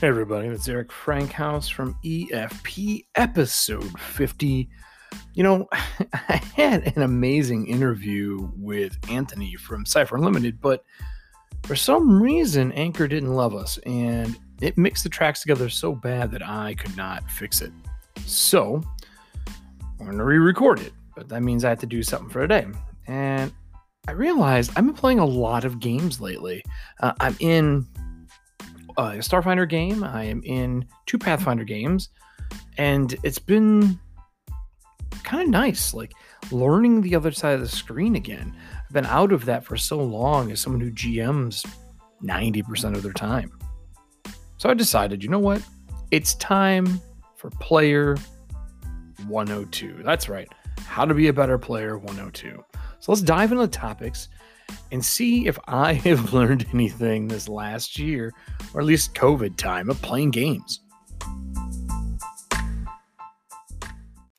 Hey everybody, it's Eric Frankhouse from EFP episode 50. You know, I had an amazing interview with Anthony from Cypher Unlimited, but for some reason Anchor didn't love us and it mixed the tracks together so bad that I could not fix it. So, I'm to re-record it, but that means I have to do something for today. And I realized I've been playing a lot of games lately. Uh, I'm in a Starfinder game. I am in two Pathfinder games, and it's been kind of nice, like learning the other side of the screen again. I've been out of that for so long as someone who GMs 90% of their time. So I decided, you know what? It's time for player 102. That's right. How to be a better player 102. So let's dive into the topics and see if I have learned anything this last year, or at least COVID time, of playing games.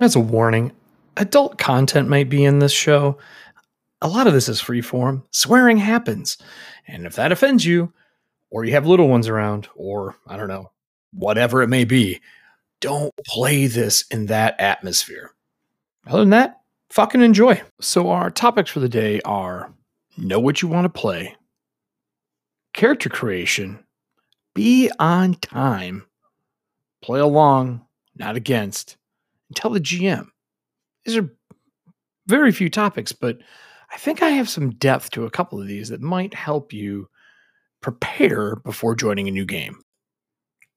As a warning, adult content might be in this show. A lot of this is freeform. Swearing happens. And if that offends you, or you have little ones around, or I don't know, whatever it may be, don't play this in that atmosphere. Other than that, fucking enjoy. So, our topics for the day are know what you want to play, character creation, be on time, play along, not against, and tell the GM. These are very few topics, but I think I have some depth to a couple of these that might help you prepare before joining a new game.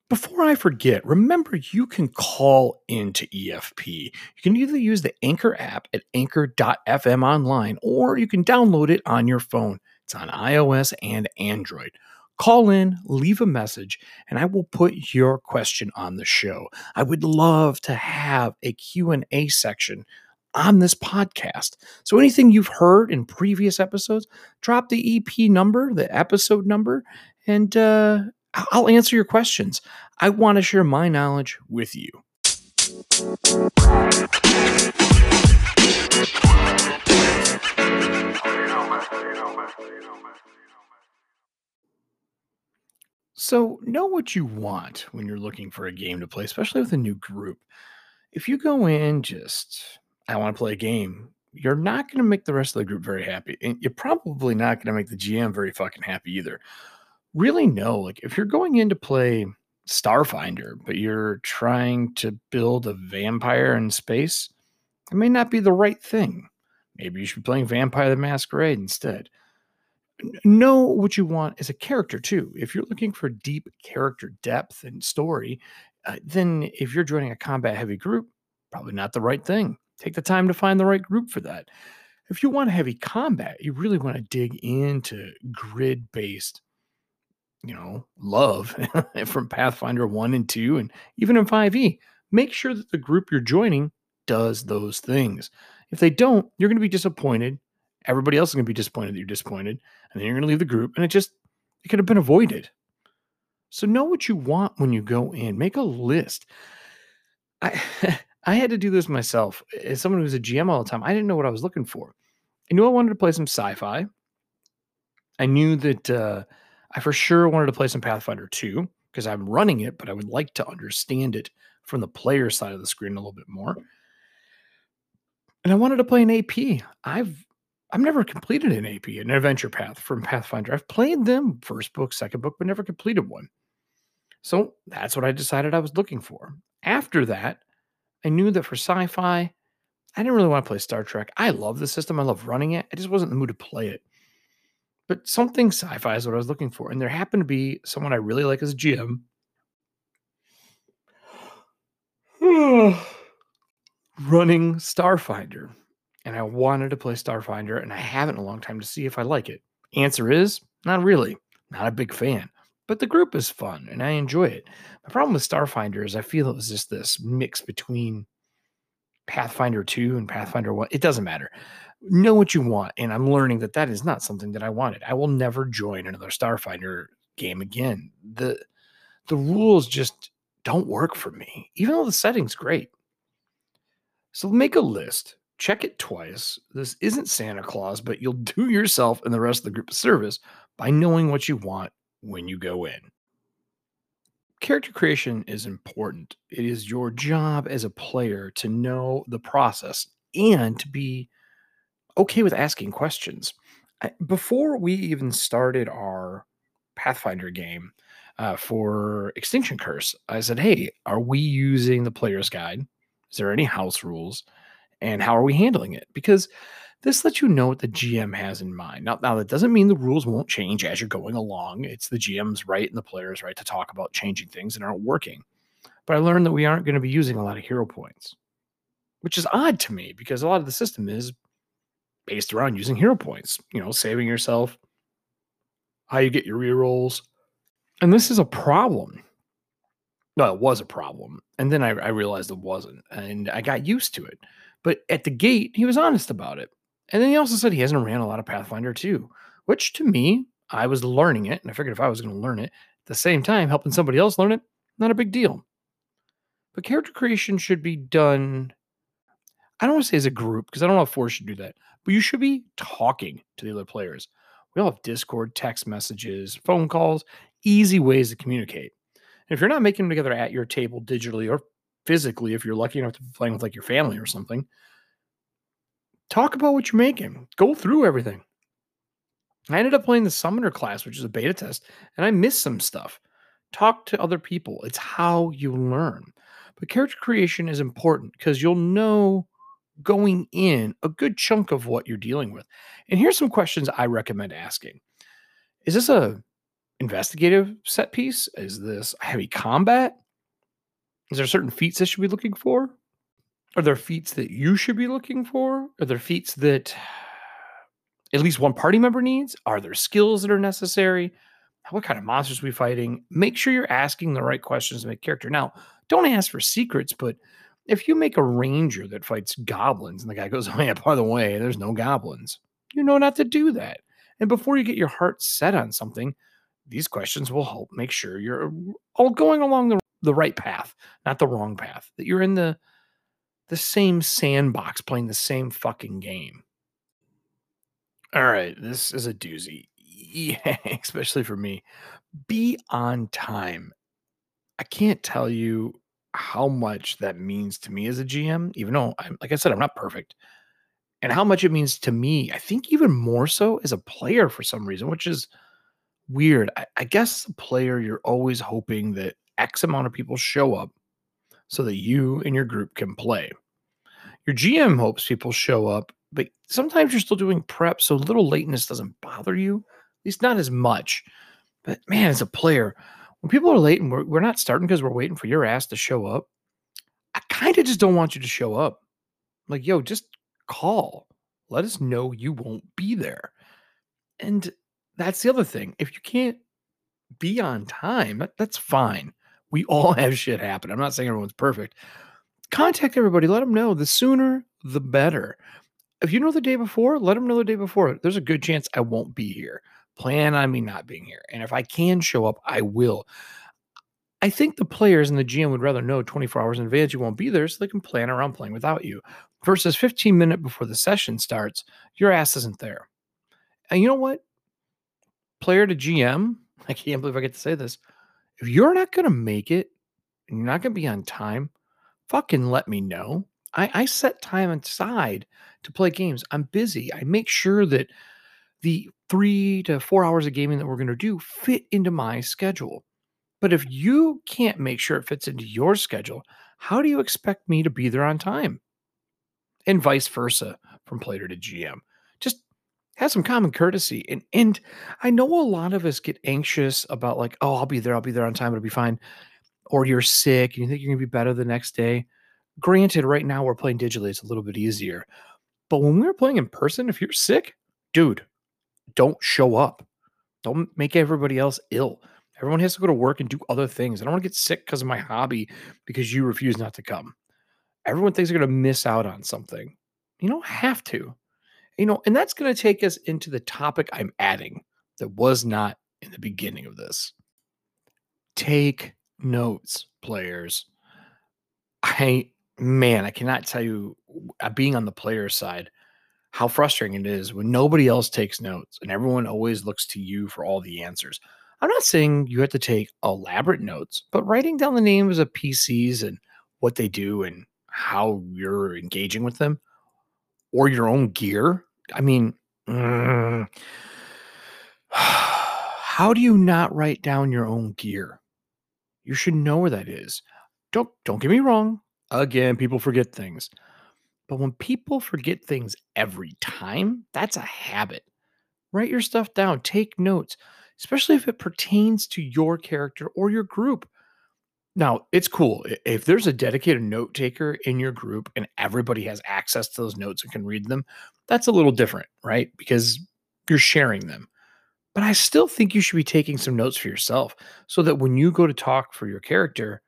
Before I forget, remember you can call into EFP. You can either use the Anchor app at anchor.fm online or you can download it on your phone. It's on iOS and Android. Call in, leave a message, and I will put your question on the show. I would love to have a Q&A section on this podcast. So anything you've heard in previous episodes, drop the EP number, the episode number, and uh, I'll answer your questions. I want to share my knowledge with you. So, know what you want when you're looking for a game to play, especially with a new group. If you go in just, I want to play a game, you're not going to make the rest of the group very happy. And you're probably not going to make the GM very fucking happy either really know like if you're going in to play Starfinder, but you're trying to build a vampire in space, it may not be the right thing. Maybe you should be playing Vampire the Masquerade instead. Know what you want as a character too. If you're looking for deep character depth and story, uh, then if you're joining a combat heavy group, probably not the right thing. Take the time to find the right group for that. If you want heavy combat, you really want to dig into grid based you know, love from Pathfinder 1 and 2 and even in 5e, make sure that the group you're joining does those things. If they don't, you're going to be disappointed. Everybody else is going to be disappointed that you're disappointed. And then you're going to leave the group and it just it could have been avoided. So know what you want when you go in. Make a list. I I had to do this myself. As someone who's a GM all the time, I didn't know what I was looking for. I knew I wanted to play some sci-fi. I knew that uh, I for sure wanted to play some Pathfinder 2 because I'm running it, but I would like to understand it from the player side of the screen a little bit more. And I wanted to play an AP. I've I've never completed an AP, an adventure path from Pathfinder. I've played them first book, second book, but never completed one. So that's what I decided I was looking for. After that, I knew that for sci-fi, I didn't really want to play Star Trek. I love the system. I love running it. I just wasn't in the mood to play it but something sci-fi is what I was looking for. And there happened to be someone I really like as a GM. running Starfinder. And I wanted to play Starfinder, and I haven't in a long time to see if I like it. Answer is not really. Not a big fan. But the group is fun and I enjoy it. My problem with Starfinder is I feel it was just this mix between Pathfinder 2 and Pathfinder 1. It doesn't matter know what you want. And I'm learning that that is not something that I wanted. I will never join another Starfinder game again. The the rules just don't work for me, even though the setting's great. So make a list, check it twice. This isn't Santa Claus, but you'll do yourself and the rest of the group a service by knowing what you want when you go in. character creation is important. It is your job as a player to know the process and to be okay with asking questions. Before we even started our Pathfinder game uh, for Extinction Curse, I said, Hey, are we using the player's guide? Is there any house rules? And how are we handling it? Because this lets you know what the GM has in mind. Now, now that doesn't mean the rules won't change as you're going along. It's the GM's right and the player's right to talk about changing things that aren't working. But I learned that we aren't going to be using a lot of hero points, which is odd to me because a lot of the system is based around using hero points, you know, saving yourself, how you get your rerolls. And this is a problem. No, it was a problem. And then I, I realized it wasn't. And I got used to it. But at the gate, he was honest about it. And then he also said he hasn't ran a lot of Pathfinder 2, which to me, I was learning it. And I figured if I was going to learn it at the same time, helping somebody else learn it, not a big deal. But character creation should be done, I don't want to say as a group, because I don't know if four should do that, but you should be talking to the other players. We all have Discord, text messages, phone calls, easy ways to communicate. And if you're not making them together at your table digitally or physically, if you're lucky enough to be playing with like your family or something, talk about what you're making. Go through everything. I ended up playing the Summoner class, which is a beta test, and I missed some stuff. Talk to other people. It's how you learn. But character creation is important because you'll know going in a good chunk of what you're dealing with. And here's some questions I recommend asking. Is this a investigative set piece? Is this heavy combat? Is there certain feats that should be looking for? Are there feats that you should be looking for? Are there feats that at least one party member needs? Are there skills that are necessary? What kind of monsters we fighting? Make sure you're asking the right questions to make character. Now, don't ask for secrets, but if you make a ranger that fights goblins and the guy goes, Oh, yeah, by the way, there's no goblins, you know not to do that. And before you get your heart set on something, these questions will help make sure you're all going along the, the right path, not the wrong path, that you're in the the same sandbox playing the same fucking game. All right, this is a doozy. Yeah, especially for me. Be on time. I can't tell you how much that means to me as a GM, even though I'm like I said, I'm not perfect. And how much it means to me, I think even more so as a player for some reason, which is weird. I, I guess as a player, you're always hoping that X amount of people show up so that you and your group can play. Your GM hopes people show up, but sometimes you're still doing prep, so little lateness doesn't bother you, at least not as much. But man, as a player, when people are late and we're, we're not starting because we're waiting for your ass to show up, I kind of just don't want you to show up. Like, yo, just call. Let us know you won't be there. And that's the other thing. If you can't be on time, that, that's fine. We all have shit happen. I'm not saying everyone's perfect. Contact everybody. Let them know. The sooner, the better. If you know the day before, let them know the day before. There's a good chance I won't be here. Plan on me not being here. And if I can show up, I will. I think the players and the GM would rather know 24 hours in advance you won't be there so they can plan around playing without you. Versus 15 minutes before the session starts, your ass isn't there. And you know what? Player to GM, I can't believe I get to say this. If you're not going to make it and you're not going to be on time, fucking let me know. I, I set time aside to play games. I'm busy. I make sure that the three to four hours of gaming that we're going to do fit into my schedule. But if you can't make sure it fits into your schedule, how do you expect me to be there on time? And vice versa from player to GM. Just have some common courtesy. And and I know a lot of us get anxious about like, oh, I'll be there, I'll be there on time, it'll be fine. Or you're sick and you think you're gonna be better the next day. Granted, right now we're playing digitally, it's a little bit easier. But when we we're playing in person, if you're sick, dude, don't show up. Don't make everybody else ill. Everyone has to go to work and do other things. I don't want to get sick because of my hobby because you refuse not to come. Everyone thinks they're going to miss out on something. You don't have to. You know, and that's going to take us into the topic I'm adding that was not in the beginning of this. Take notes, players. I, man, I cannot tell you, uh, being on the player side, how frustrating it is when nobody else takes notes and everyone always looks to you for all the answers. I'm not saying you have to take elaborate notes, but writing down the names of PCs and what they do and how you're engaging with them or your own gear. I mean, mm, how do you not write down your own gear? You should know where that is. Don't don't get me wrong. Again, people forget things. But when people forget things every time, that's a habit. Write your stuff down, take notes, especially if it pertains to your character or your group. Now, it's cool. If there's a dedicated note taker in your group and everybody has access to those notes and can read them, that's a little different, right? Because you're sharing them. But I still think you should be taking some notes for yourself so that when you go to talk for your character,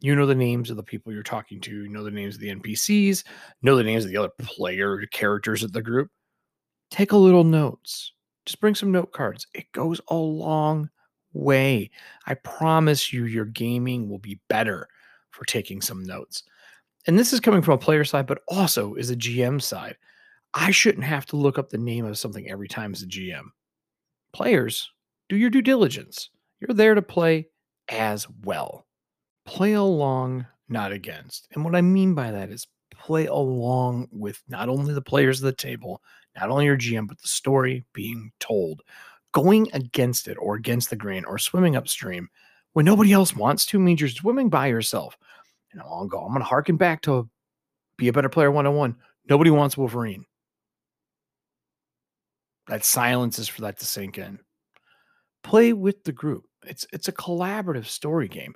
you know the names of the people you're talking to, you know the names of the NPCs, know the names of the other player characters of the group. Take a little notes. Just bring some note cards. It goes a long way. I promise you, your gaming will be better for taking some notes. And this is coming from a player side, but also is a GM side. I shouldn't have to look up the name of something every time as a GM. Players, do your due diligence. You're there to play as well play along, not against. And what I mean by that is play along with not only the players of the table, not only your GM, but the story being told. Going against it or against the grain or swimming upstream when nobody else wants to means you're swimming by yourself. And I'll go, I'm going to harken back to be a better player 101. Nobody wants Wolverine. That silence is for that to sink in. Play with the group. It's it's a collaborative story game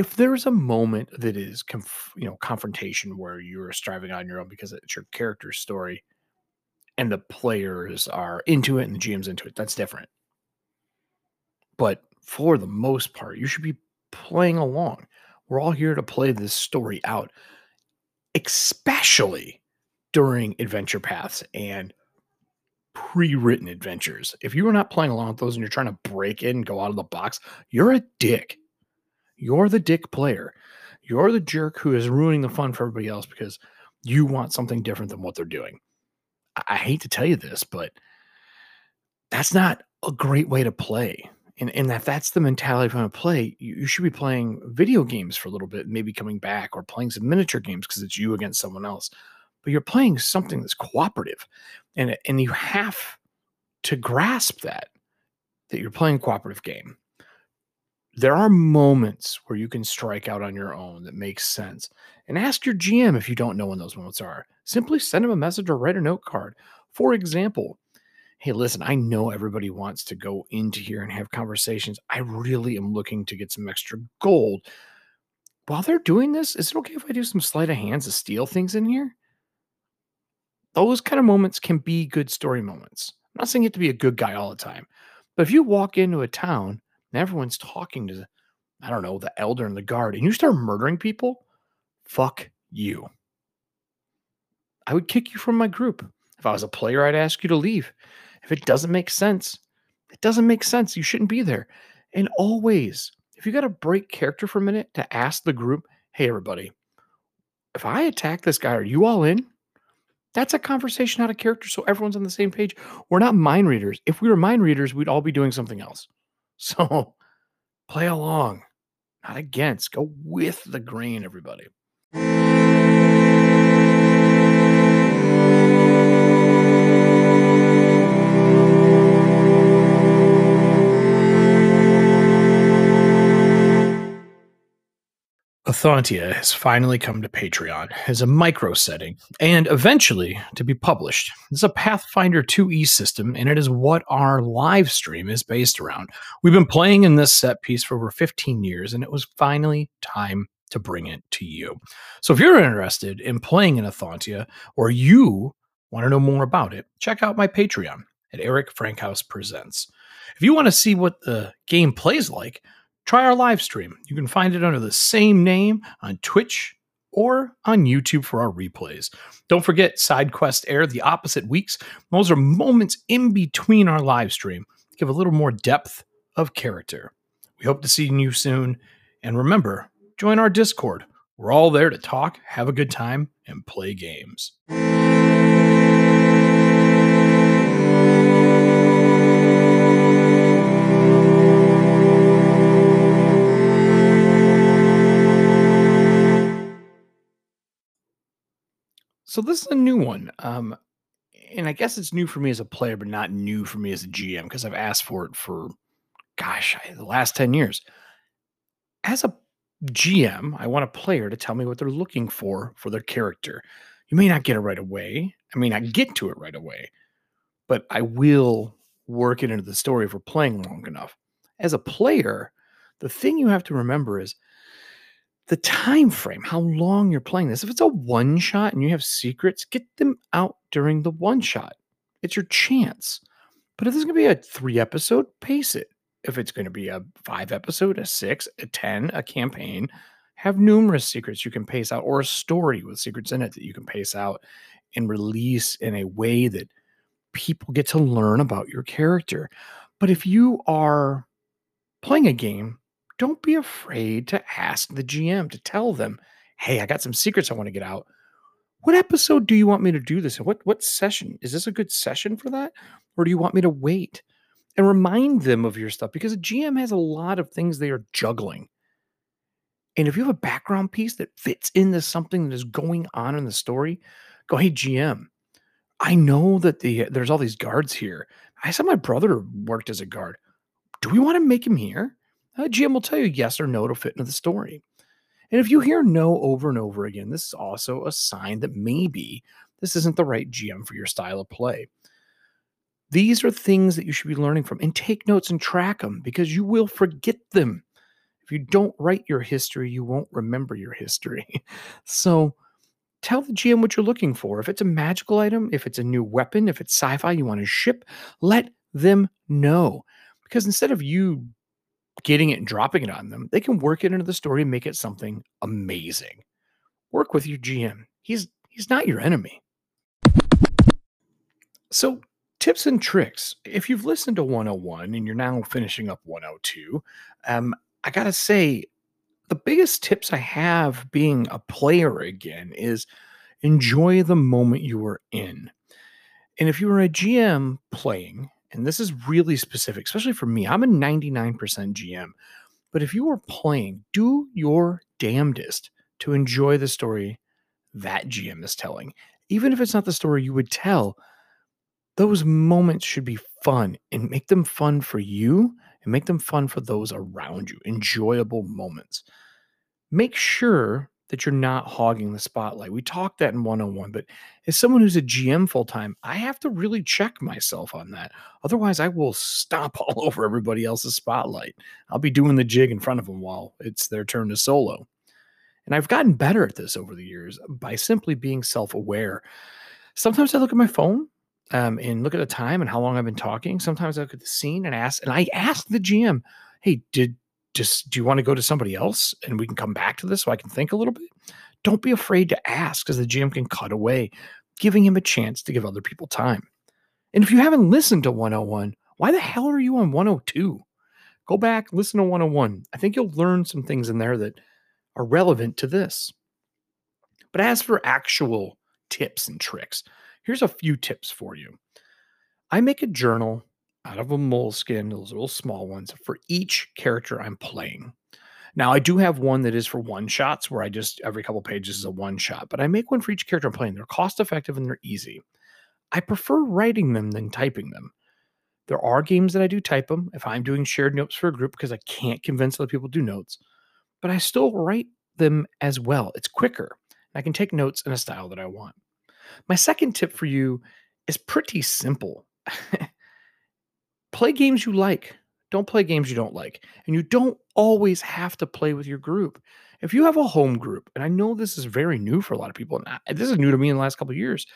if there's a moment that is conf- you know confrontation where you're striving on your own because it's your character's story and the players are into it and the GM's into it, that's different. But for the most part, you should be playing along. We're all here to play this story out, especially during adventure paths and pre-written adventures. If you are not playing along with those and you're trying to break in and go out of the box, you're a dick. You're the dick player. You're the jerk who is ruining the fun for everybody else because you want something different than what they're doing. I, I hate to tell you this, but that's not a great way to play. And, and that that's the mentality of how to play, you, you should be playing video games for a little bit, maybe coming back or playing some miniature games because it's you against someone else. But you're playing something that's cooperative. And, and you have to grasp that, that you're playing a cooperative game there are moments where you can strike out on your own that makes sense. And ask your GM if you don't know when those moments are. Simply send him a message or write a note card. For example, hey, listen, I know everybody wants to go into here and have conversations. I really am looking to get some extra gold. While they're doing this, is it okay if I do some sleight of hands to steal things in here? Those kind of moments can be good story moments. I'm not saying you have to be a good guy all the time, but if you walk into a town and everyone's talking to, I don't know, the elder and the guard, and you start murdering people, fuck you. I would kick you from my group. If I was a player, I'd ask you to leave. If it doesn't make sense, it doesn't make sense. You shouldn't be there. And always, if you got to break character for a minute to ask the group, hey, everybody, if I attack this guy, are you all in? That's a conversation out of character. So everyone's on the same page. We're not mind readers. If we were mind readers, we'd all be doing something else. So play along, not against. Go with the grain, everybody. Athontia has finally come to Patreon as a micro setting and eventually to be published. It's a Pathfinder 2e system, and it is what our live stream is based around. We've been playing in this set piece for over 15 years, and it was finally time to bring it to you. So if you're interested in playing in Athontia or you want to know more about it, check out my Patreon at Eric Frankhouse Presents. If you want to see what the game plays like, try our live stream. You can find it under the same name on Twitch or on YouTube for our replays. Don't forget Side Quest Air the opposite weeks. Those are moments in between our live stream. Give a little more depth of character. We hope to see you soon. And remember, join our Discord. We're all there to talk, have a good time, and play games. So this is a new one. Um, and I guess it's new for me as a player, but not new for me as a GM because I've asked for it for, gosh, the last 10 years. As a GM, I want a player to tell me what they're looking for for their character. You may not get it right away. I may not get to it right away, but I will work it into the story if we're playing long enough. As a player, the thing you have to remember is the time frame, how long you're playing this. If it's a one shot and you have secrets, get them out during the one shot. It's your chance. But if this is going to be a three episode, pace it. If it's going to be a five episode, a six, a 10, a campaign, have numerous secrets you can pace out or a story with secrets in it that you can pace out and release in a way that people get to learn about your character. But if you are playing a game, don't be afraid to ask the GM to tell them, "Hey, I got some secrets I want to get out. What episode do you want me to do this? What what session? Is this a good session for that? Or do you want me to wait?" And remind them of your stuff because a GM has a lot of things they are juggling. And if you have a background piece that fits into something that is going on in the story, go, "Hey GM, I know that the there's all these guards here. I saw my brother worked as a guard. Do we want to make him here?" Uh, GM will tell you yes or no to fit into the story. And if you hear no over and over again, this is also a sign that maybe this isn't the right GM for your style of play. These are things that you should be learning from and take notes and track them because you will forget them. If you don't write your history, you won't remember your history. so tell the GM what you're looking for. If it's a magical item, if it's a new weapon, if it's sci fi you want to ship, let them know. Because instead of you getting it and dropping it on them, they can work it into the story and make it something amazing. Work with your GM. He's he's not your enemy. So, tips and tricks. If you've listened to 101 and you're now finishing up 102, um, I gotta say, the biggest tips I have being a player again is enjoy the moment you are in. And if you were a GM playing and this is really specific, especially for me. I'm a 99% GM. But if you are playing, do your damnedest to enjoy the story that GM is telling. Even if it's not the story you would tell, those moments should be fun and make them fun for you and make them fun for those around you. Enjoyable moments. Make sure that you're not hogging the spotlight. We talked that in 101, but as someone who's a GM full time, I have to really check myself on that. Otherwise, I will stomp all over everybody else's spotlight. I'll be doing the jig in front of them while it's their turn to solo. And I've gotten better at this over the years by simply being self aware. Sometimes I look at my phone um, and look at the time and how long I've been talking. Sometimes I look at the scene and ask, and I ask the GM, hey, did just do you want to go to somebody else and we can come back to this so I can think a little bit? Don't be afraid to ask because the GM can cut away, giving him a chance to give other people time. And if you haven't listened to 101, why the hell are you on 102? Go back, listen to 101. I think you'll learn some things in there that are relevant to this. But as for actual tips and tricks, here's a few tips for you. I make a journal out of a Moleskine, those little small ones, for each character I'm playing. Now, I do have one that is for one shots where I just every couple pages is a one shot, but I make one for each character I'm playing. They're cost effective and they're easy. I prefer writing them than typing them. There are games that I do type them if I'm doing shared notes for a group because I can't convince other people to do notes, but I still write them as well. It's quicker. I can take notes in a style that I want. My second tip for you is pretty simple. play games you like. Don't play games you don't like. And you don't always have to play with your group. If you have a home group, and I know this is very new for a lot of people, and uh, this is new to me in the last couple of years.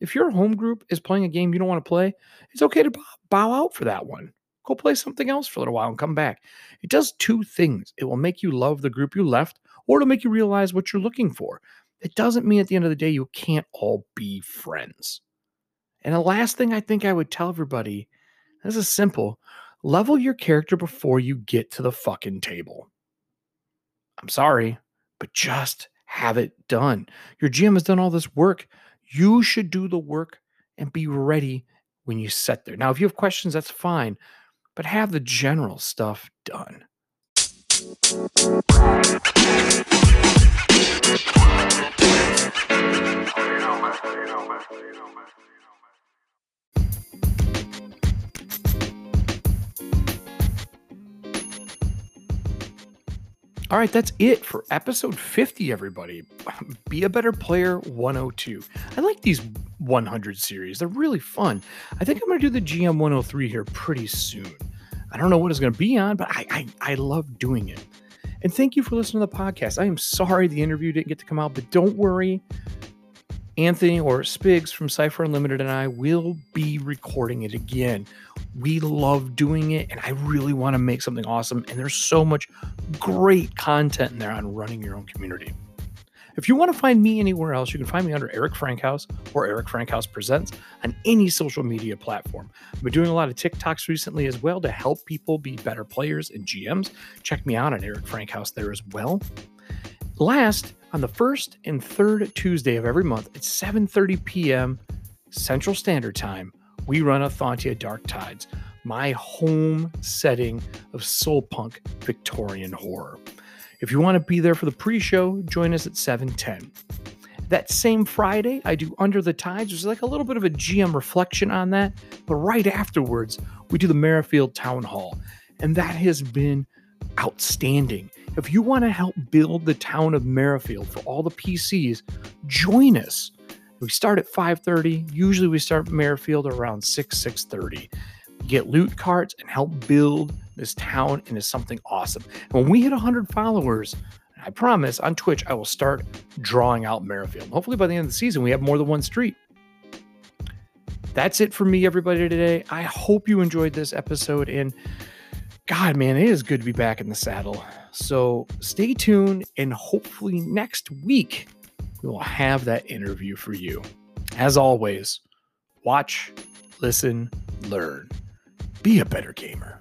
If your home group is playing a game you don't want to play, it's okay to bow out for that one. Go play something else for a little while and come back. It does two things. It will make you love the group you left, or it'll make you realize what you're looking for. It doesn't mean at the end of the day you can't all be friends. And the last thing I think I would tell everybody this is simple. Level your character before you get to the fucking table. I'm sorry, but just have it done. Your GM has done all this work. You should do the work and be ready when you set there. Now, if you have questions, that's fine, but have the general stuff done. All right, that's it for episode 50, everybody. Be a Better Player 102. I like these 100 series, they're really fun. I think I'm going to do the GM 103 here pretty soon. I don't know what it's going to be on, but I, I, I love doing it. And thank you for listening to the podcast. I am sorry the interview didn't get to come out, but don't worry. Anthony or Spigs from Cypher Unlimited and I will be recording it again. We love doing it, and I really want to make something awesome. And there's so much great content in there on running your own community. If you want to find me anywhere else, you can find me under Eric Frankhouse or Eric Frankhouse Presents on any social media platform. I've been doing a lot of TikToks recently as well to help people be better players and GMs. Check me out on Eric Frankhouse there as well. Last, on the first and third Tuesday of every month at 7:30 p.m. Central Standard Time, we run Athantia Dark Tides, my home setting of soul punk Victorian horror. If you want to be there for the pre-show, join us at 7:10. That same Friday, I do Under the Tides. There's like a little bit of a GM reflection on that, but right afterwards, we do the Merrifield Town Hall, and that has been outstanding. If you want to help build the town of Merrifield for all the PCs, join us. We start at 5:30. Usually we start Merrifield around 6 6:30. Get loot carts and help build this town into something awesome. And when we hit 100 followers, I promise on Twitch I will start drawing out Merrifield. Hopefully by the end of the season we have more than one street. That's it for me everybody today. I hope you enjoyed this episode and God, man, it is good to be back in the saddle. So stay tuned, and hopefully next week we will have that interview for you. As always, watch, listen, learn. Be a better gamer.